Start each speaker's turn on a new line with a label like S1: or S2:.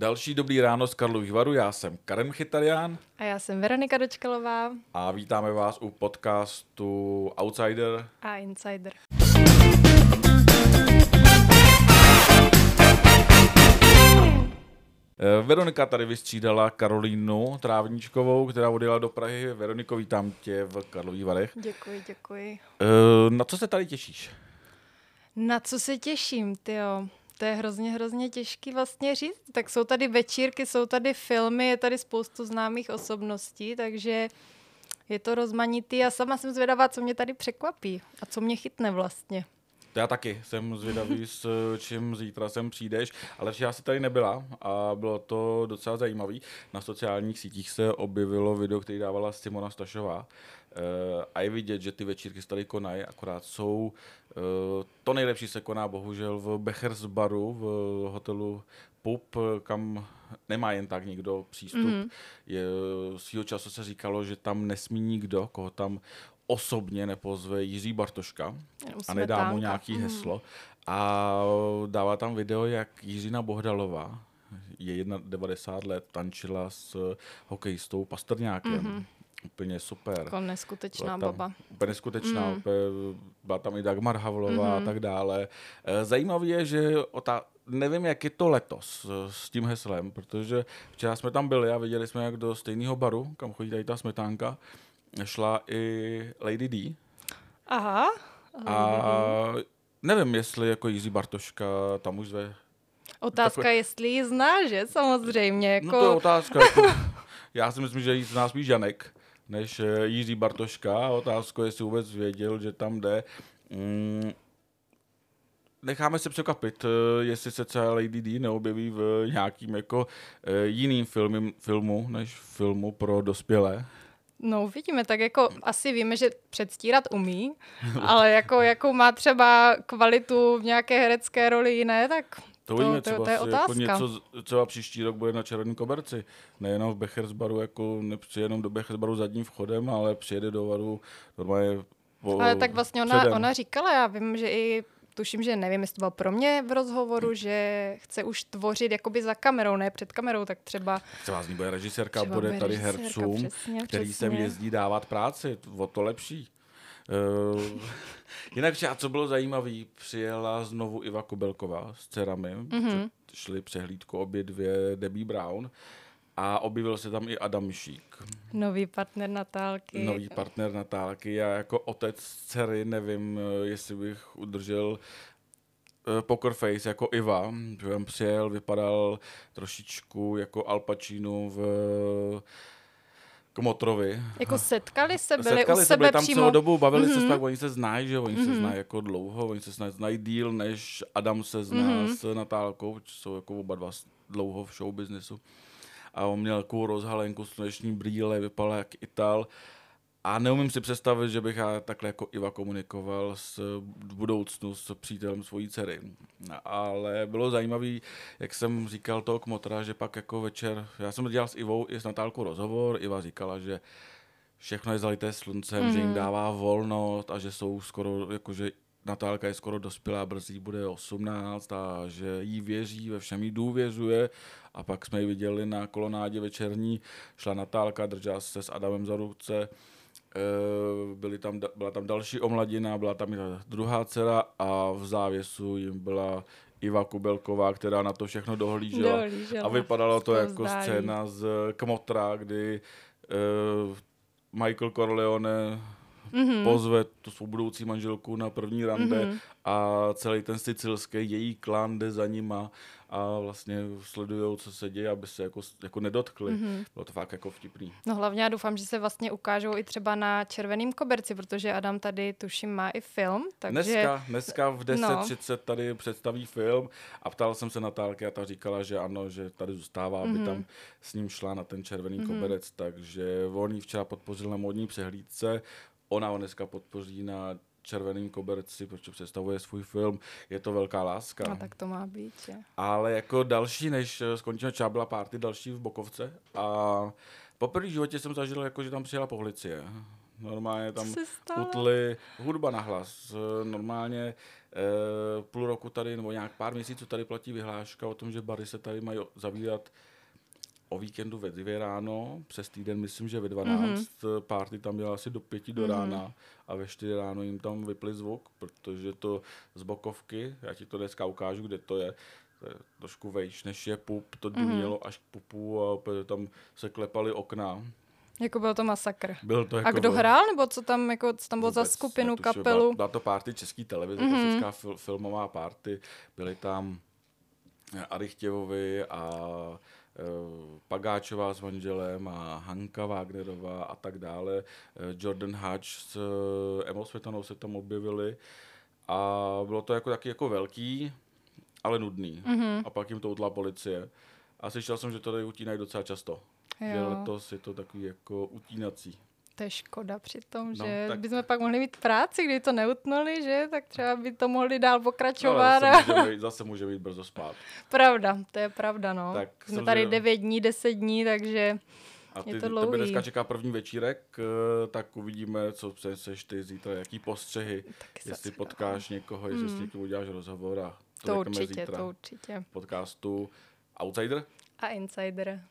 S1: Další dobrý ráno z Karlových Varu, já jsem Karen Chytarián.
S2: A já jsem Veronika Dočkalová.
S1: A vítáme vás u podcastu Outsider
S2: a Insider.
S1: Eh, Veronika tady vystřídala Karolínu Trávničkovou, která odjela do Prahy. Veroniko, vítám tě v Karlových Varech.
S2: Děkuji, děkuji.
S1: Eh, na co se tady těšíš?
S2: Na co se těším, tyjo? To je hrozně, hrozně těžký vlastně říct. Tak jsou tady večírky, jsou tady filmy, je tady spoustu známých osobností, takže je to rozmanitý a sama jsem zvědavá, co mě tady překvapí a co mě chytne vlastně.
S1: Já taky jsem zvědavý, s čím zítra sem přijdeš, ale včera si tady nebyla a bylo to docela zajímavý. Na sociálních sítích se objevilo video, který dávala Simona Stašová. Uh, a je vidět, že ty večírky se tady konají, akorát jsou, uh, to nejlepší se koná bohužel v Bechers baru, v hotelu Pup, kam nemá jen tak nikdo přístup. Mm-hmm. Je, svýho času se říkalo, že tam nesmí nikdo, koho tam osobně nepozve Jiří Bartoška a nedá mu nějaký mm. heslo. A dává tam video, jak Jiřina Bohdalová, je 91 let, tančila s hokejistou Pastrňákem. Mm-hmm. Úplně super.
S2: Jako neskutečná byla tam, baba.
S1: Úplně neskutečná. Mm. Úplně, byla tam i Dagmar Havlová mm-hmm. a tak dále. E, zajímavé je, že ta, nevím, jak je to letos s tím heslem, protože včera jsme tam byli a viděli jsme, jak do stejného baru, kam chodí tady ta smetánka, šla i Lady D.
S2: Aha.
S1: A nevím, jestli jako Jiří Bartoška tam už zve.
S2: Otázka, takové... jestli ji zná, že? Samozřejmě. Jako...
S1: No to je otázka. Jako... Já si myslím, že jí zná spíš Janek, než eh, Jiří Bartoška. Otázka, jestli vůbec věděl, že tam jde. Mm, necháme se překvapit, eh, jestli se třeba Lady D neobjeví v nějakým jako eh, jiným filmu, filmu než filmu pro dospělé.
S2: No uvidíme, tak jako asi víme, že předstírat umí, ale jako jakou má třeba kvalitu v nějaké herecké roli jiné, tak to, to, třeba to, to je jako otázka.
S1: Jako něco, třeba příští rok bude na Červeném koberci. Nejenom v Bechersbaru, jako nepřijde jenom do Bechersbaru zadním vchodem, ale přijede do varu normálně
S2: po, Ale tak vlastně ona, ona říkala, já vím, že i tuším, že nevím, jestli to bylo pro mě v rozhovoru, hmm. že chce už tvořit jakoby za kamerou, ne před kamerou, tak třeba...
S1: Třeba z ní bude režisérka, bude, bude tady hercům, přesně, který přesně. sem jezdí dávat práci, o to lepší. Uh, jinak, a co bylo zajímavé, přijela znovu Iva Kubelková s dcerami, mm-hmm. šli přehlídku obě dvě Debbie Brown a objevil se tam i Adam Myšík.
S2: Nový partner Natálky.
S1: Nový partner Natálky. Já jako otec dcery nevím, jestli bych udržel eh, poker face jako Iva, že přijel, vypadal trošičku jako Al Pacino v Kmotrovi.
S2: Jako setkali se, byli
S1: setkali
S2: u sebe
S1: byli tam
S2: přímo.
S1: celou dobu, bavili mm-hmm. se tak, oni se znají, že oni mm-hmm. se znají jako dlouho, oni se znají, znají díl, než Adam se zná mm-hmm. s Natálkou, jsou jako oba dva dlouho v show businessu a on měl takovou rozhalenku, sluneční brýle, vypadal jak Ital. A neumím si představit, že bych já takhle jako Iva komunikoval s v budoucnu s přítelem svojí dcery. Ale bylo zajímavé, jak jsem říkal toho kmotra, že pak jako večer, já jsem dělal s Ivou i s Natálkou rozhovor, Iva říkala, že všechno je zalité sluncem, mm-hmm. že jim mhm. dává volnost a že jsou skoro, jakože Natálka je skoro dospělá, brzy bude 18 a že jí věří, ve všem jí důvěřuje a pak jsme ji viděli na kolonádě večerní, šla Natálka, držela se s Adamem za ruce, e, byly tam, byla tam další omladina, byla tam i ta druhá dcera a v závěsu jim byla Iva Kubelková, která na to všechno dohlížela. dohlížela. A vypadalo to, to jako zdálí. scéna z Kmotra, kdy uh, Michael Corleone mm-hmm. pozve tu svou budoucí manželku na první rande mm-hmm. a celý ten sicilský její klan jde za nima a vlastně sledují, co se děje, aby se jako, jako nedotkli. Mm-hmm. Bylo to fakt jako vtipný.
S2: No hlavně já doufám, že se vlastně ukážou i třeba na Červeným koberci, protože Adam tady tuším má i film. Takže...
S1: Dneska, dneska v 10.30 no. tady představí film a ptal jsem se Natálky a ta říkala, že ano, že tady zůstává, aby mm-hmm. tam s ním šla na ten Červený mm-hmm. koberec, takže on ji včera podpořil na modní přehlídce, ona ho dneska podpoří na červeným koberci, protože představuje svůj film. Je to velká láska.
S2: A tak to má být, že?
S1: Ale jako další, než skončila Čábla party, další v Bokovce. A poprvé v životě jsem zažil, jako, že tam přijela policie Normálně tam utli hudba na hlas. Eh, Normálně eh, půl roku tady, nebo nějak pár měsíců tady platí vyhláška o tom, že bary se tady mají zavírat o víkendu ve dvě ráno, přes týden myslím, že ve 12. Mm-hmm. Party tam byla asi do pěti do rána a ve čtyři ráno jim tam vypli zvuk, protože to z bokovky, já ti to dneska ukážu, kde to je, to je trošku vejš, než je pup, to dunělo mm-hmm. až k pupu a tam se klepaly okna.
S2: Jako byl to masakr.
S1: Byl to jako
S2: A kdo
S1: vel-
S2: hrál, nebo co tam, jako, co tam bylo za
S1: vůbec
S2: skupinu,
S1: netušil.
S2: kapelu?
S1: Byla, byla to party české televize, mm-hmm. klasická fil, filmová party. Byly tam Arychtěvovi a Pagáčová s manželem a Hanka Wagnerová a tak dále. Eh, Jordan Hatch s eh, Emou Svetanou se tam objevili a bylo to jako taky jako velký, ale nudný. Mm-hmm. A pak jim to utla policie. A slyšel jsem, že to tady utínají docela často. Že
S2: Jo.
S1: letos je to takový jako utínací.
S2: To je škoda přitom,
S1: No,
S2: že
S1: tak-
S2: bychom pak mohli mít práci, kdy to neutnuli, že? Tak třeba by to mohli dál
S1: No,
S2: pokračovat.
S1: ale
S2: a...
S1: zase, může být, zase může být brzo spát.
S2: Pravda, to je pravda, no.
S1: Tak
S2: Jsme
S1: jsem
S2: tady
S1: zvědav.
S2: 9 dní, 10 dní, takže
S1: A
S2: Je
S1: ty,
S2: to
S1: tebe
S2: dlouhý.
S1: dneska čeká první večírek, eh, tak uvidíme, co přeseš ty zítra, jaký postřehy,
S2: Taky
S1: jestli potkáš někoho, jestli s někým uděláš rozhovor a to,
S2: to určitě,
S1: zítra
S2: to určitě.
S1: podcastu Outsider.
S2: A Insider.